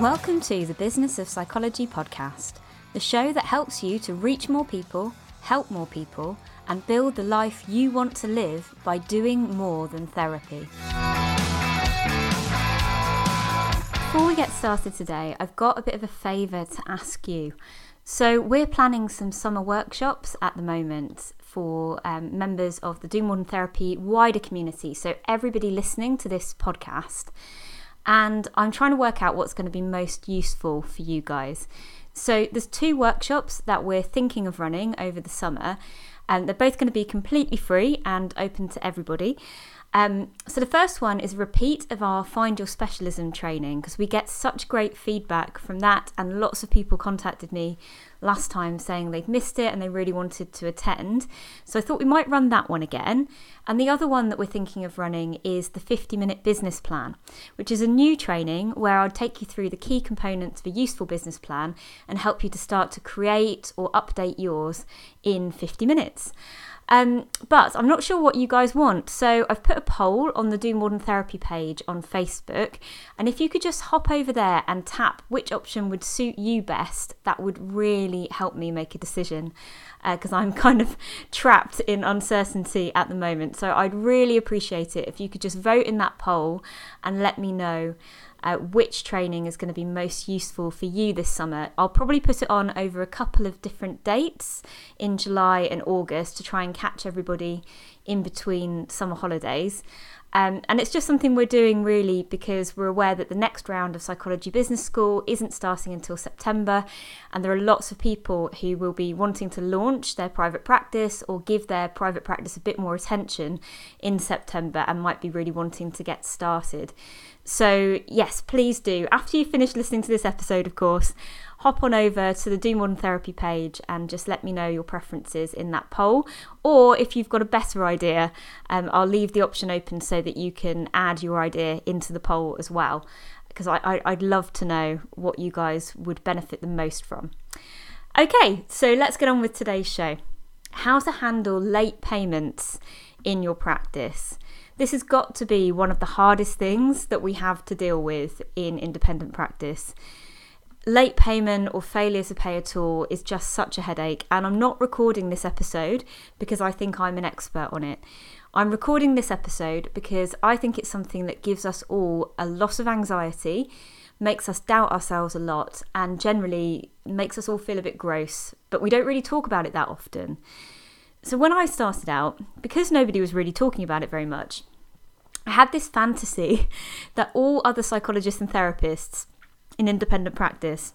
Welcome to the Business of Psychology podcast, the show that helps you to reach more people, help more people, and build the life you want to live by doing more than therapy. Before we get started today, I've got a bit of a favour to ask you. So, we're planning some summer workshops at the moment for um, members of the Do More Than Therapy wider community. So, everybody listening to this podcast and I'm trying to work out what's going to be most useful for you guys. So there's two workshops that we're thinking of running over the summer, and they're both going to be completely free and open to everybody. Um, so the first one is a repeat of our Find Your Specialism training because we get such great feedback from that, and lots of people contacted me last time saying they'd missed it and they really wanted to attend. So I thought we might run that one again. And the other one that we're thinking of running is the 50 minute business plan, which is a new training where I'll take you through the key components of a useful business plan and help you to start to create or update yours in 50 minutes. Um, but I'm not sure what you guys want. So I've put a poll on the Do More Than Therapy page on Facebook. And if you could just hop over there and tap which option would suit you best, that would really help me make a decision because uh, I'm kind of trapped in uncertainty at the moment. So I'd really appreciate it if you could just vote in that poll and let me know uh, which training is going to be most useful for you this summer. I'll probably put it on over a couple of different dates in July and August to try and catch everybody in between summer holidays. Um, and it's just something we're doing really because we're aware that the next round of Psychology Business School isn't starting until September, and there are lots of people who will be wanting to launch their private practice or give their private practice a bit more attention in September and might be really wanting to get started. So, yes, please do. After you finish listening to this episode, of course, hop on over to the Do More Than Therapy page and just let me know your preferences in that poll. Or if you've got a better idea, um, I'll leave the option open so that you can add your idea into the poll as well. Because I, I, I'd love to know what you guys would benefit the most from. Okay, so let's get on with today's show. How to handle late payments in your practice. This has got to be one of the hardest things that we have to deal with in independent practice late payment or failure to pay at all is just such a headache. And I'm not recording this episode because I think I'm an expert on it. I'm recording this episode because I think it's something that gives us all a lot of anxiety, makes us doubt ourselves a lot, and generally makes us all feel a bit gross. But we don't really talk about it that often. So when I started out, because nobody was really talking about it very much, I had this fantasy that all other psychologists and therapists in independent practice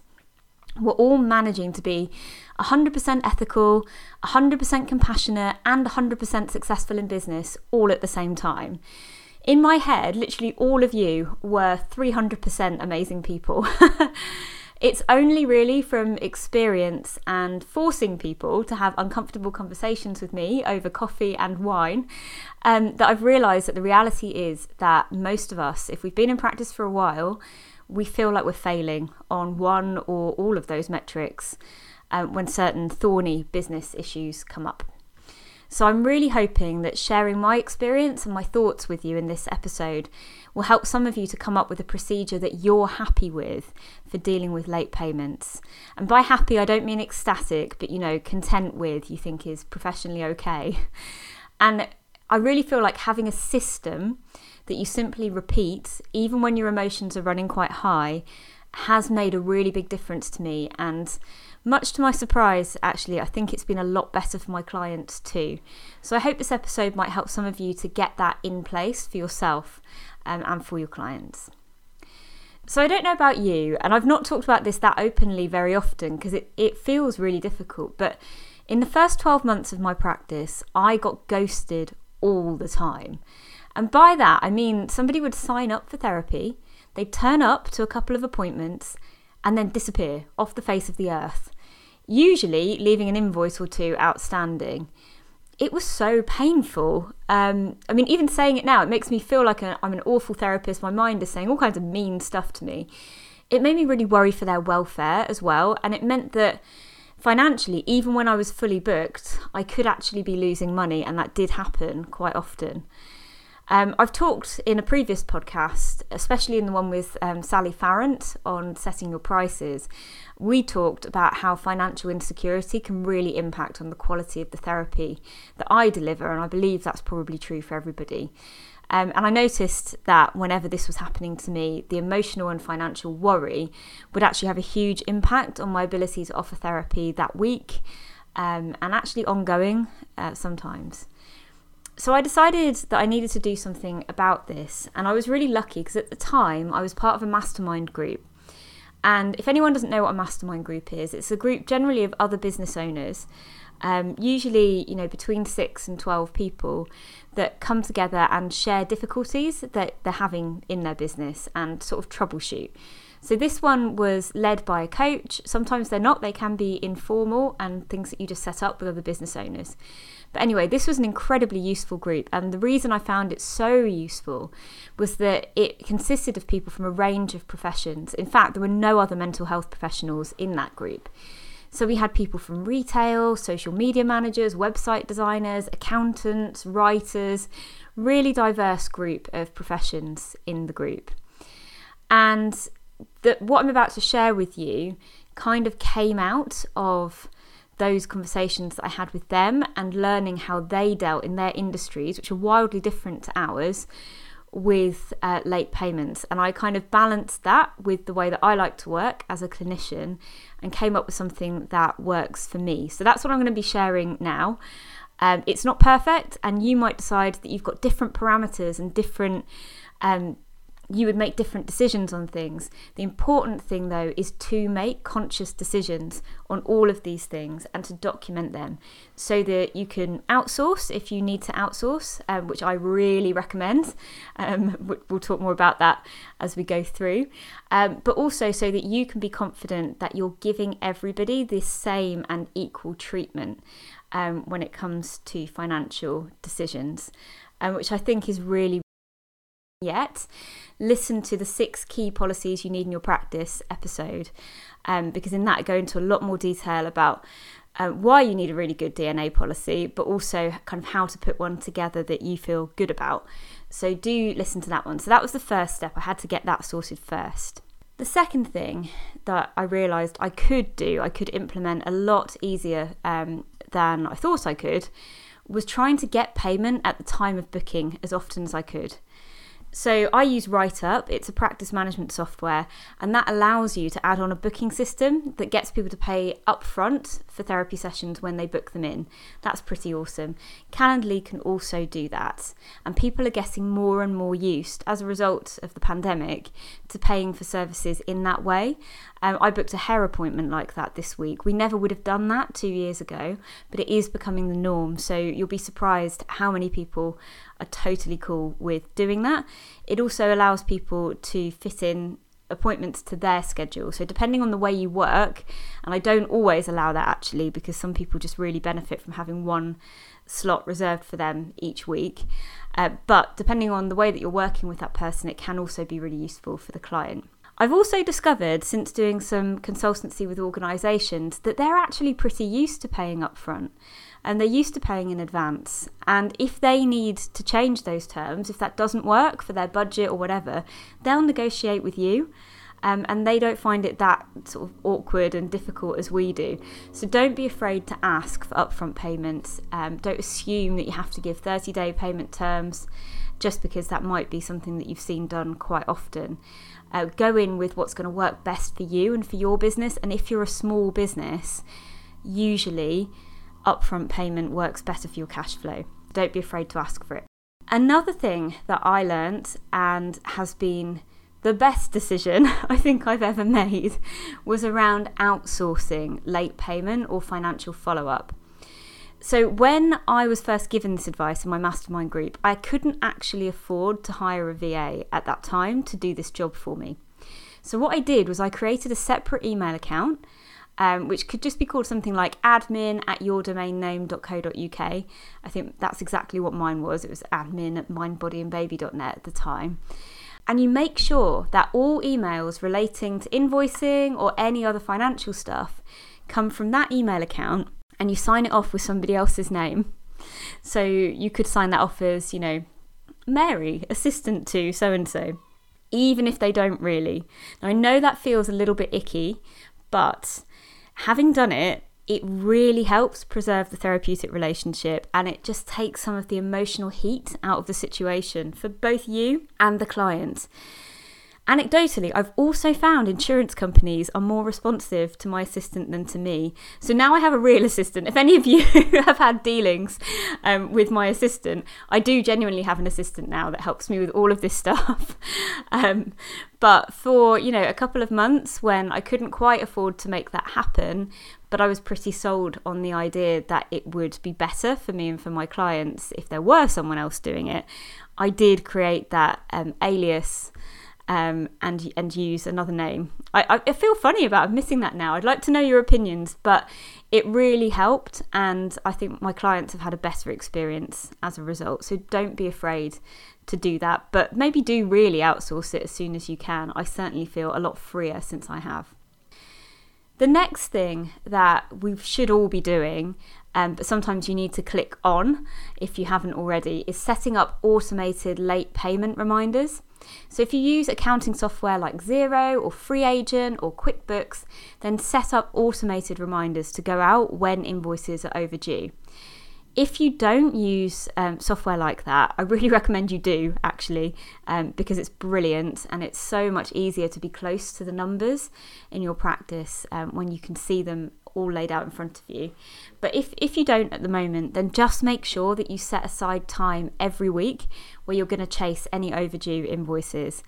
We're all managing to be 100% ethical, 100% compassionate, and 100% successful in business all at the same time. In my head, literally all of you were 300% amazing people. it's only really from experience and forcing people to have uncomfortable conversations with me over coffee and wine um, that I've realised that the reality is that most of us, if we've been in practice for a while, we feel like we're failing on one or all of those metrics um, when certain thorny business issues come up. So I'm really hoping that sharing my experience and my thoughts with you in this episode will help some of you to come up with a procedure that you're happy with for dealing with late payments. And by happy, I don't mean ecstatic, but you know, content with, you think is professionally okay. And I really feel like having a system that you simply repeat, even when your emotions are running quite high, has made a really big difference to me. And much to my surprise, actually, I think it's been a lot better for my clients too. So I hope this episode might help some of you to get that in place for yourself um, and for your clients. So I don't know about you, and I've not talked about this that openly very often because it, it feels really difficult, but in the first 12 months of my practice, I got ghosted all the time. And by that, I mean somebody would sign up for therapy, they'd turn up to a couple of appointments, and then disappear off the face of the earth, usually leaving an invoice or two outstanding. It was so painful. Um, I mean, even saying it now, it makes me feel like i I'm an awful therapist. My mind is saying all kinds of mean stuff to me. It made me really worry for their welfare as well, and it meant that financially, even when I was fully booked, I could actually be losing money, and that did happen quite often. Um, I've talked in a previous podcast, especially in the one with um, Sally Farrant on setting your prices. We talked about how financial insecurity can really impact on the quality of the therapy that I deliver, and I believe that's probably true for everybody. Um, and I noticed that whenever this was happening to me, the emotional and financial worry would actually have a huge impact on my ability to offer therapy that week um, and actually ongoing uh, sometimes. So I decided that I needed to do something about this, and I was really lucky because at the time I was part of a mastermind group. And if anyone doesn't know what a mastermind group is, it's a group generally of other business owners um, usually you know between six and 12 people that come together and share difficulties that they're having in their business and sort of troubleshoot. So this one was led by a coach. Sometimes they're not they can be informal and things that you just set up with other business owners. But anyway this was an incredibly useful group and the reason i found it so useful was that it consisted of people from a range of professions. In fact there were no other mental health professionals in that group so we had people from retail, social media managers, website designers, accountants, writers, really diverse group of professions in the group. And what I'm about to share with you kind of came out of those conversations that I had with them and learning how they dealt in their industries, which are wildly different to ours, with uh, late payments. And I kind of balanced that with the way that I like to work as a clinician and came up with something that works for me. So that's what I'm going to be sharing now. Um, it's not perfect, and you might decide that you've got different parameters and different um, you would make different decisions on things. The important thing, though, is to make conscious decisions on all of these things and to document them so that you can outsource if you need to outsource, um, which I really recommend. Um, we'll talk more about that as we go through. Um, but also so that you can be confident that you're giving everybody the same and equal treatment um, when it comes to financial decisions, um, which I think is really yet, listen to the six key policies you need in your practice episode, um, because in that I go into a lot more detail about uh, why you need a really good DNA policy, but also kind of how to put one together that you feel good about. So do listen to that one. So that was the first step. I had to get that sorted first. The second thing that I realised I could do, I could implement a lot easier um, than I thought I could, was trying to get payment at the time of booking as often as I could. So I use WriteUpp, it's a practice management software, and that allows you to add on a booking system that gets people to pay upfront for therapy sessions when they book them in. That's pretty awesome. Calendly can also do that, and people are getting more and more used as a result of the pandemic to paying for services in that way. Um, I booked a hair appointment like that this week. We never would have done that two years ago, but it is becoming the norm. So you'll be surprised how many people are totally cool with doing that. It also allows people to fit in appointments to their schedule. So, depending on the way you work, and I don't always allow that actually because some people just really benefit from having one slot reserved for them each week. Uh, but depending on the way that you're working with that person, it can also be really useful for the client. I've also discovered since doing some consultancy with organisations that they're actually pretty used to paying upfront and they're used to paying in advance. And if they need to change those terms, if that doesn't work for their budget or whatever, they'll negotiate with you. Um, and they don't find it that sort of awkward and difficult as we do. So don't be afraid to ask for upfront payments. Um, don't assume that you have to give 30 day payment terms just because that might be something that you've seen done quite often. Uh, go in with what's going to work best for you and for your business. And if you're a small business, usually upfront payment works better for your cash flow. Don't be afraid to ask for it. Another thing that I learnt and has been the best decision I think I've ever made was around outsourcing late payment or financial follow up. So, when I was first given this advice in my mastermind group, I couldn't actually afford to hire a VA at that time to do this job for me. So, what I did was I created a separate email account, um, which could just be called something like admin at yourdomainname.co.uk. I think that's exactly what mine was. It was admin at mindbodyandbaby.net at the time. And you make sure that all emails relating to invoicing or any other financial stuff come from that email account and you sign it off with somebody else's name. So you could sign that off as, you know, Mary, assistant to so and so, even if they don't really. Now, I know that feels a little bit icky, but having done it, it really helps preserve the therapeutic relationship and it just takes some of the emotional heat out of the situation for both you and the client. Anecdotally, I've also found insurance companies are more responsive to my assistant than to me. So now I have a real assistant. If any of you have had dealings um, with my assistant, I do genuinely have an assistant now that helps me with all of this stuff. um, but for, you know, a couple of months when I couldn't quite afford to make that happen, but I was pretty sold on the idea that it would be better for me and for my clients if there were someone else doing it, I did create that um, alias um, and and use another name. I, I feel funny about missing that now. I'd like to know your opinions, but it really helped, and I think my clients have had a better experience as a result. So don't be afraid to do that, but maybe do really outsource it as soon as you can. I certainly feel a lot freer since I have. The next thing that we should all be doing, um, but sometimes you need to click on if you haven't already, is setting up automated late payment reminders. So if you use accounting software like Xero or FreeAgent or QuickBooks, then set up automated reminders to go out when invoices are overdue. If you don't use um, software like that, I really recommend you do actually, um, because it's brilliant and it's so much easier to be close to the numbers in your practice um, when you can see them all laid out in front of you. But if, if you don't at the moment, then just make sure that you set aside time every week where you're going to chase any overdue invoices.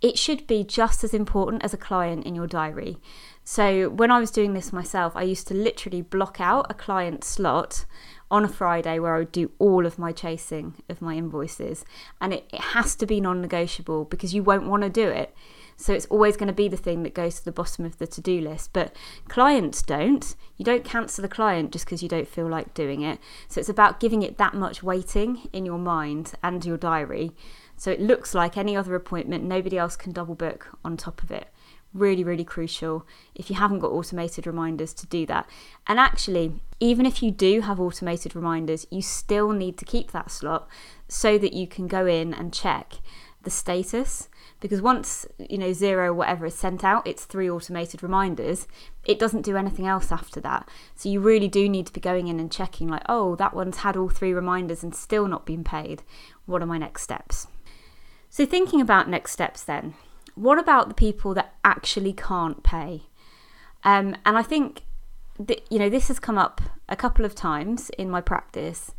It should be just as important as a client in your diary. So, when I was doing this myself, I used to literally block out a client slot on a Friday where I would do all of my chasing of my invoices. And it, it has to be non negotiable because you won't want to do it. So it's always going to be the thing that goes to the bottom of the to do list. But clients don't. You don't cancel the client just because you don't feel like doing it. So it's about giving it that much weighting in your mind and your diary. So it looks like any other appointment, nobody else can double book on top of it really, really crucial if you haven't got automated reminders to do that. And actually, even if you do have automated reminders, you still need to keep that slot so that you can go in and check the status because once you know Xero whatever is sent out it's three automated reminders it doesn't do anything else after that. So you really do need to be going in and checking like oh that one's had all three reminders and still not been paid. What are my next steps? So thinking about next steps then what about the people that actually can't pay? Um, and I think that, you know this has come up a couple of times in my practice,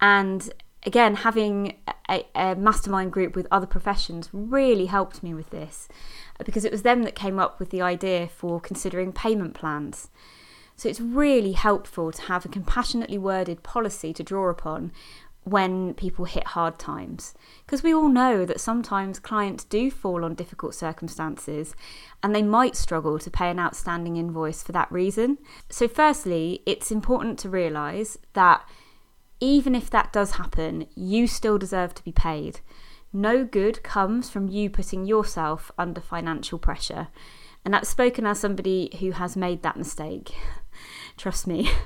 and again having a, a, mastermind group with other professions really helped me with this because it was them that came up with the idea for considering payment plans. So it's really helpful to have a compassionately worded policy to draw upon when people hit hard times. Because we all know that sometimes clients do fall on difficult circumstances and they might struggle to pay an outstanding invoice for that reason. So, firstly, it's important to realise that even if that does happen, you still deserve to be paid. No good comes from you putting yourself under financial pressure. And that's spoken as somebody who has made that mistake. Trust me.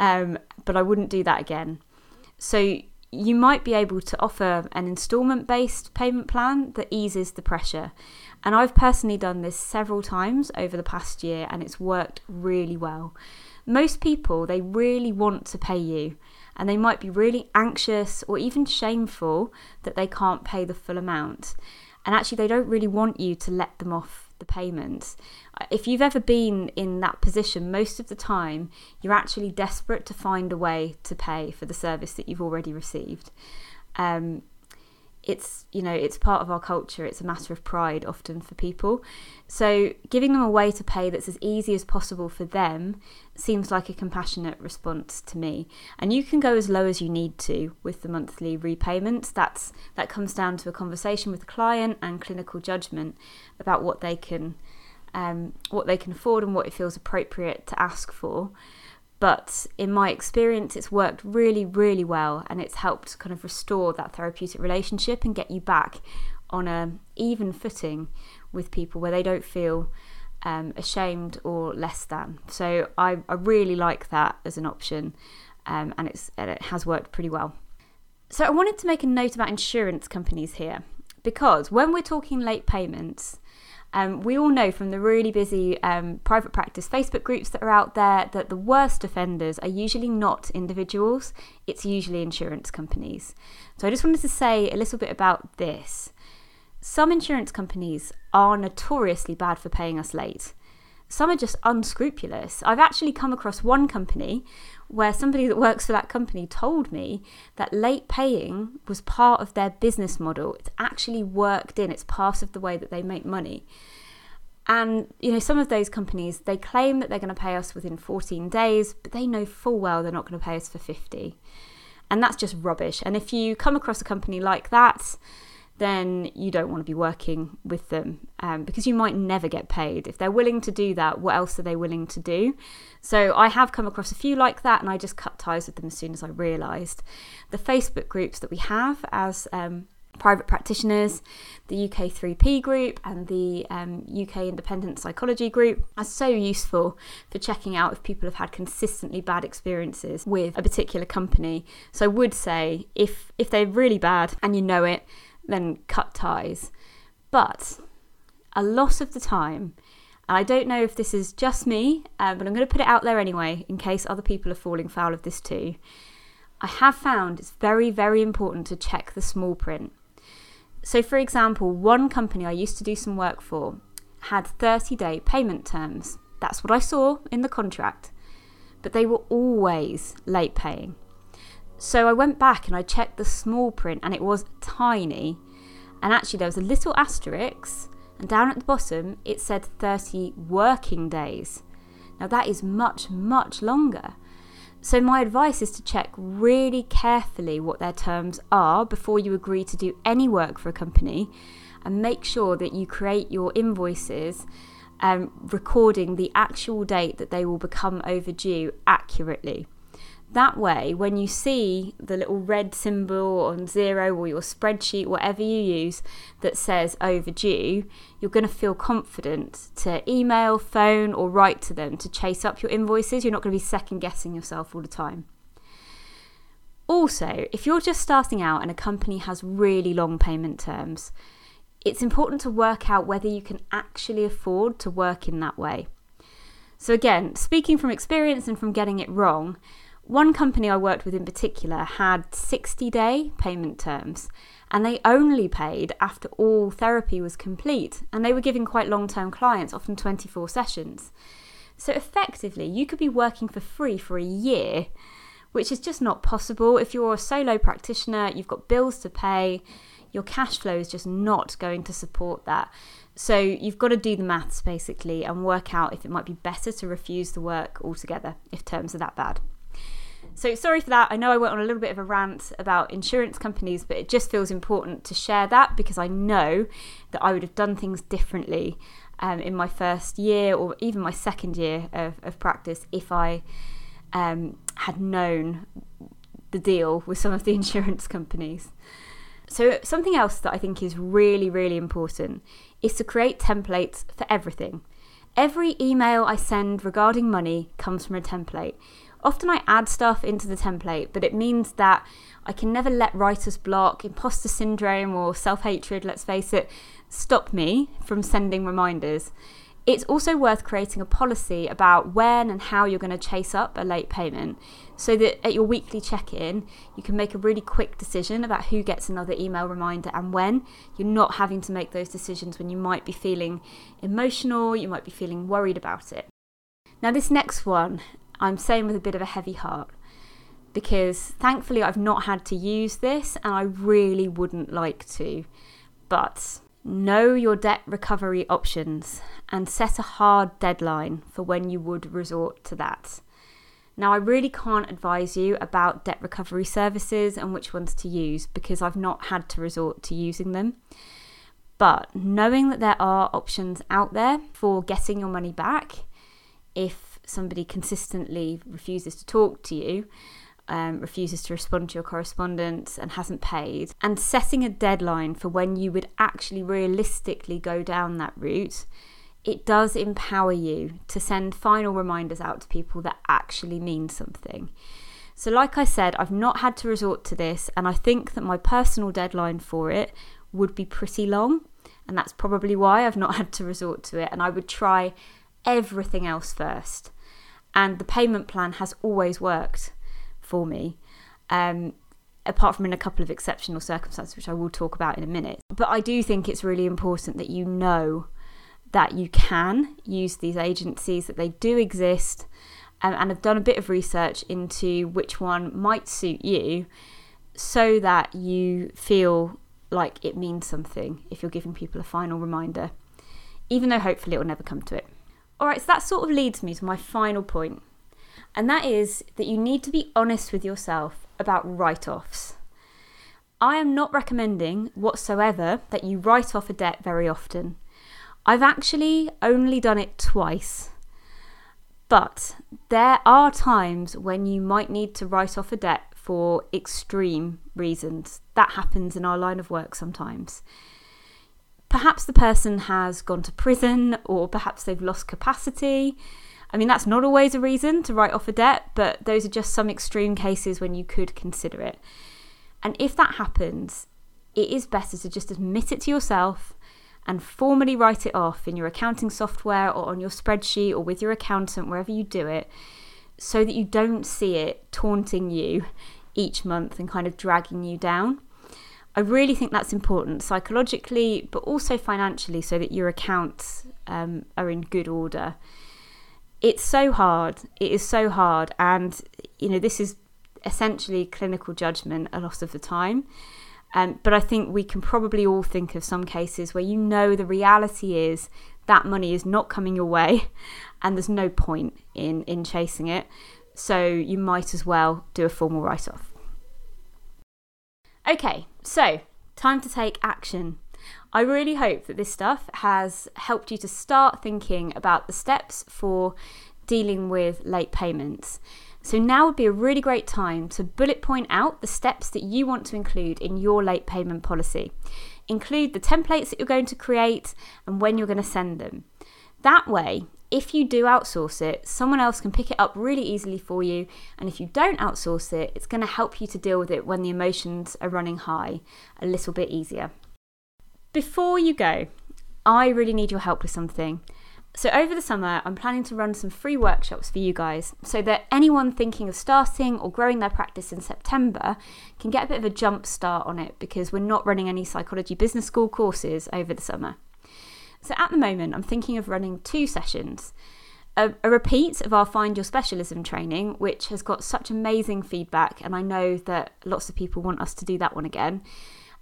Um, but I wouldn't do that again. So you might be able to offer an installment based payment plan that eases the pressure. And I've personally done this several times over the past year and it's worked really well. Most people, they really want to pay you and they might be really anxious or even shameful that they can't pay the full amount. And actually, they don't really want you to let them off the payments. If you've ever been in that position, most of the time you're actually desperate to find a way to pay for the service that you've already received. Um, it's you know it's part of our culture it's a matter of pride often for people. So giving them a way to pay that's as easy as possible for them seems like a compassionate response to me. And you can go as low as you need to with the monthly repayments. That's that comes down to a conversation with the client and clinical judgment about what they can um, what they can afford and what it feels appropriate to ask for but in my experience, it's worked really, really well and it's helped kind of restore that therapeutic relationship and get you back on a even footing with people where they don't feel um, ashamed or less than. So I, I really like that as an option um, and, it's, and it has worked pretty well. So I wanted to make a note about insurance companies here because when we're talking late payments, um, we all know from the really busy um, private practice Facebook groups that are out there that the worst offenders are usually not individuals, it's usually insurance companies. So I just wanted to say a little bit about this. Some insurance companies are notoriously bad for paying us late. Some are just unscrupulous. I've actually come across one company where somebody that works for that company told me that late paying was part of their business model. It's actually worked in, it's part of the way that they make money. And, you know, some of those companies, they claim that they're going to pay us within 14 days, but they know full well they're not going to pay us for 50. And that's just rubbish. And if you come across a company like that, then you don't want to be working with them um, because you might never get paid. If they're willing to do that, what else are they willing to do? So I have come across a few like that, and I just cut ties with them as soon as I realised. The Facebook groups that we have as um, private practitioners, the UK 3P group, and the um, UK Independent Psychology group are so useful for checking out if people have had consistently bad experiences with a particular company. So I would say if if they're really bad and you know it, then cut ties. But a lot of the time, and I don't know if this is just me, uh, but I'm going to put it out there anyway in case other people are falling foul of this too. I have found it's very, very important to check the small print. So, for example, one company I used to do some work for had 30 day payment terms. That's what I saw in the contract, but they were always late paying. So I went back and I checked the small print and it was tiny. And actually, there was a little asterisk, and down at the bottom it said 30 working days. Now, that is much, much longer. So, my advice is to check really carefully what their terms are before you agree to do any work for a company and make sure that you create your invoices um, recording the actual date that they will become overdue accurately. That way, when you see the little red symbol on Xero or your spreadsheet, whatever you use, that says overdue, you're going to feel confident to email, phone, or write to them to chase up your invoices. You're not going to be second guessing yourself all the time. Also, if you're just starting out and a company has really long payment terms, it's important to work out whether you can actually afford to work in that way. So, again, speaking from experience and from getting it wrong, one company I worked with in particular had 60 day payment terms and they only paid after all therapy was complete and they were giving quite long term clients, often 24 sessions. So effectively, you could be working for free for a year, which is just not possible. If you're a solo practitioner, you've got bills to pay, your cash flow is just not going to support that. So you've got to do the maths basically and work out if it might be better to refuse the work altogether if terms are that bad. So sorry for that. I know I went on a little bit of a rant about insurance companies, but it just feels important to share that because I know that I would have done things differently um, in my first year or even my second year of, of practice if I um, had known the deal with some of the insurance companies. So, something else that I think is really, really important is to create templates for everything. Every email I send regarding money comes from a template. Often I add stuff into the template, but it means that I can never let writer's block, imposter syndrome, or self hatred, let's face it, stop me from sending reminders. It's also worth creating a policy about when and how you're going to chase up a late payment so that at your weekly check in, you can make a really quick decision about who gets another email reminder and when. You're not having to make those decisions when you might be feeling emotional, you might be feeling worried about it. Now, this next one I'm saying with a bit of a heavy heart because thankfully I've not had to use this and I really wouldn't like to. But know your debt recovery options and set a hard deadline for when you would resort to that. Now, I really can't advise you about debt recovery services and which ones to use because I've not had to resort to using them. But knowing that there are options out there for getting your money back if somebody consistently refuses to talk to you, um, refuses to respond to your correspondence, and hasn't paid, and setting a deadline for when you would actually realistically go down that route, it does empower you to send final reminders out to people that actually mean something. So, like I said, I've not had to resort to this, and I think that my personal deadline for it would be pretty long, and that's probably why I've not had to resort to it. And I would try everything else first. And the payment plan has always worked for me, um, apart from in a couple of exceptional circumstances, which I will talk about in a minute. But I do think it's really important that you know that you can use these agencies, that they do exist, um, and have done a bit of research into which one might suit you so that you feel like it means something if you're giving people a final reminder, even though hopefully it will never come to it. Alright, so that sort of leads me to my final point, and that is that you need to be honest with yourself about write offs. I am not recommending whatsoever that you write off a debt very often. I've actually only done it twice but there are times when you might need to write off a debt for extreme reasons. That happens in our line of work sometimes. Perhaps the person has gone to prison or perhaps they've lost capacity. I mean, that's not always a reason to write off a debt, but those are just some extreme cases when you could consider it. And if that happens, it is better to just admit it to yourself and formally write it off in your accounting software or on your spreadsheet or with your accountant, wherever you do it, so that you don't see it taunting you each month and kind of dragging you down. I really think that's important psychologically, but also financially, so that your accounts um, are in good order. It's so hard. It is so hard. And, you know, this is essentially clinical judgment a lot of the time. Um, but I think we can probably all think of some cases where you know the reality is that money is not coming your way and there's no point in, in chasing it. So you might as well do a formal write off. Okay, so time to take action. I really hope that this stuff has helped you to start thinking about the steps for dealing with late payments. So now would be a really great time to bullet point out the steps that you want to include in your late payment policy. Include the templates that you're going to create and when you're going to send them. That way, if you do outsource it, someone else can pick it up really easily for you. And if you don't outsource it, it's going to help you to deal with it when the emotions are running high a little bit easier. Before you go, I really need your help with something. So, over the summer, I'm planning to run some free workshops for you guys so that anyone thinking of starting or growing their practice in September can get a bit of a jump start on it because we're not running any psychology business school courses over the summer. So, at the moment, I'm thinking of running two sessions. A, a repeat of our Find Your Specialism training, which has got such amazing feedback, and I know that lots of people want us to do that one again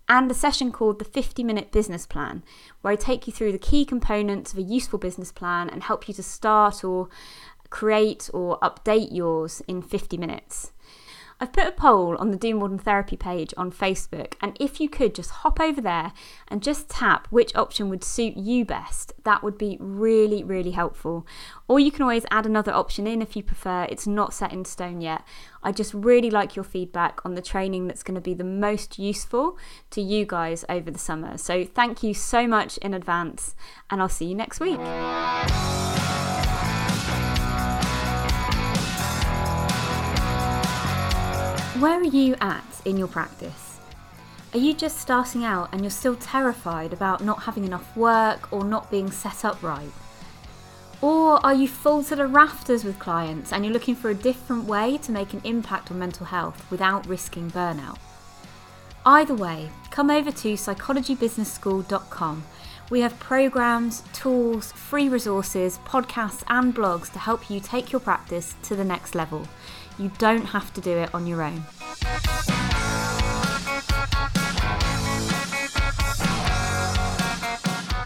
and a session called the 50 Minute Business Plan, where I take you through the key components of a useful business plan and help you to start or create or update yours in 50 minutes. I've put a poll on the Do More Than Therapy page on Facebook, and if you could just hop over there and just tap which option would suit you best, that would be really, really helpful. Or you can always add another option in if you prefer, it's not set in stone yet. I just really like your feedback on the training that's going to be the most useful to you guys over the summer. So thank you so much in advance, and I'll see you next week. Where are you at in your practice? Are you just starting out and you're still terrified about not having enough work or not being set up right? Or are you full to the rafters with clients and you're looking for a different way to make an impact on mental health without risking burnout? Either way, come over to psychologybusinessschool.com. We have programs, tools, free resources, podcasts, and blogs to help you take your practice to the next level. You don't have to do it on your own.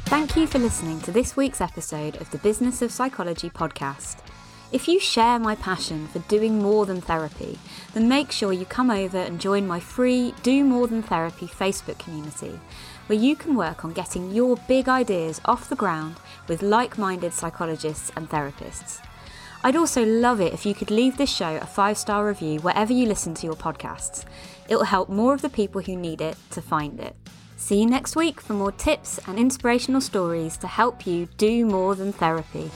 Thank you for listening to this week's episode of the Business of Psychology podcast. If you share my passion for doing more than therapy, then make sure you come over and join my free Do More Than Therapy Facebook community, where you can work on getting your big ideas off the ground with like minded psychologists and therapists. I'd also love it if you could leave this show a five star review wherever you listen to your podcasts. It will help more of the people who need it to find it. See you next week for more tips and inspirational stories to help you do more than therapy.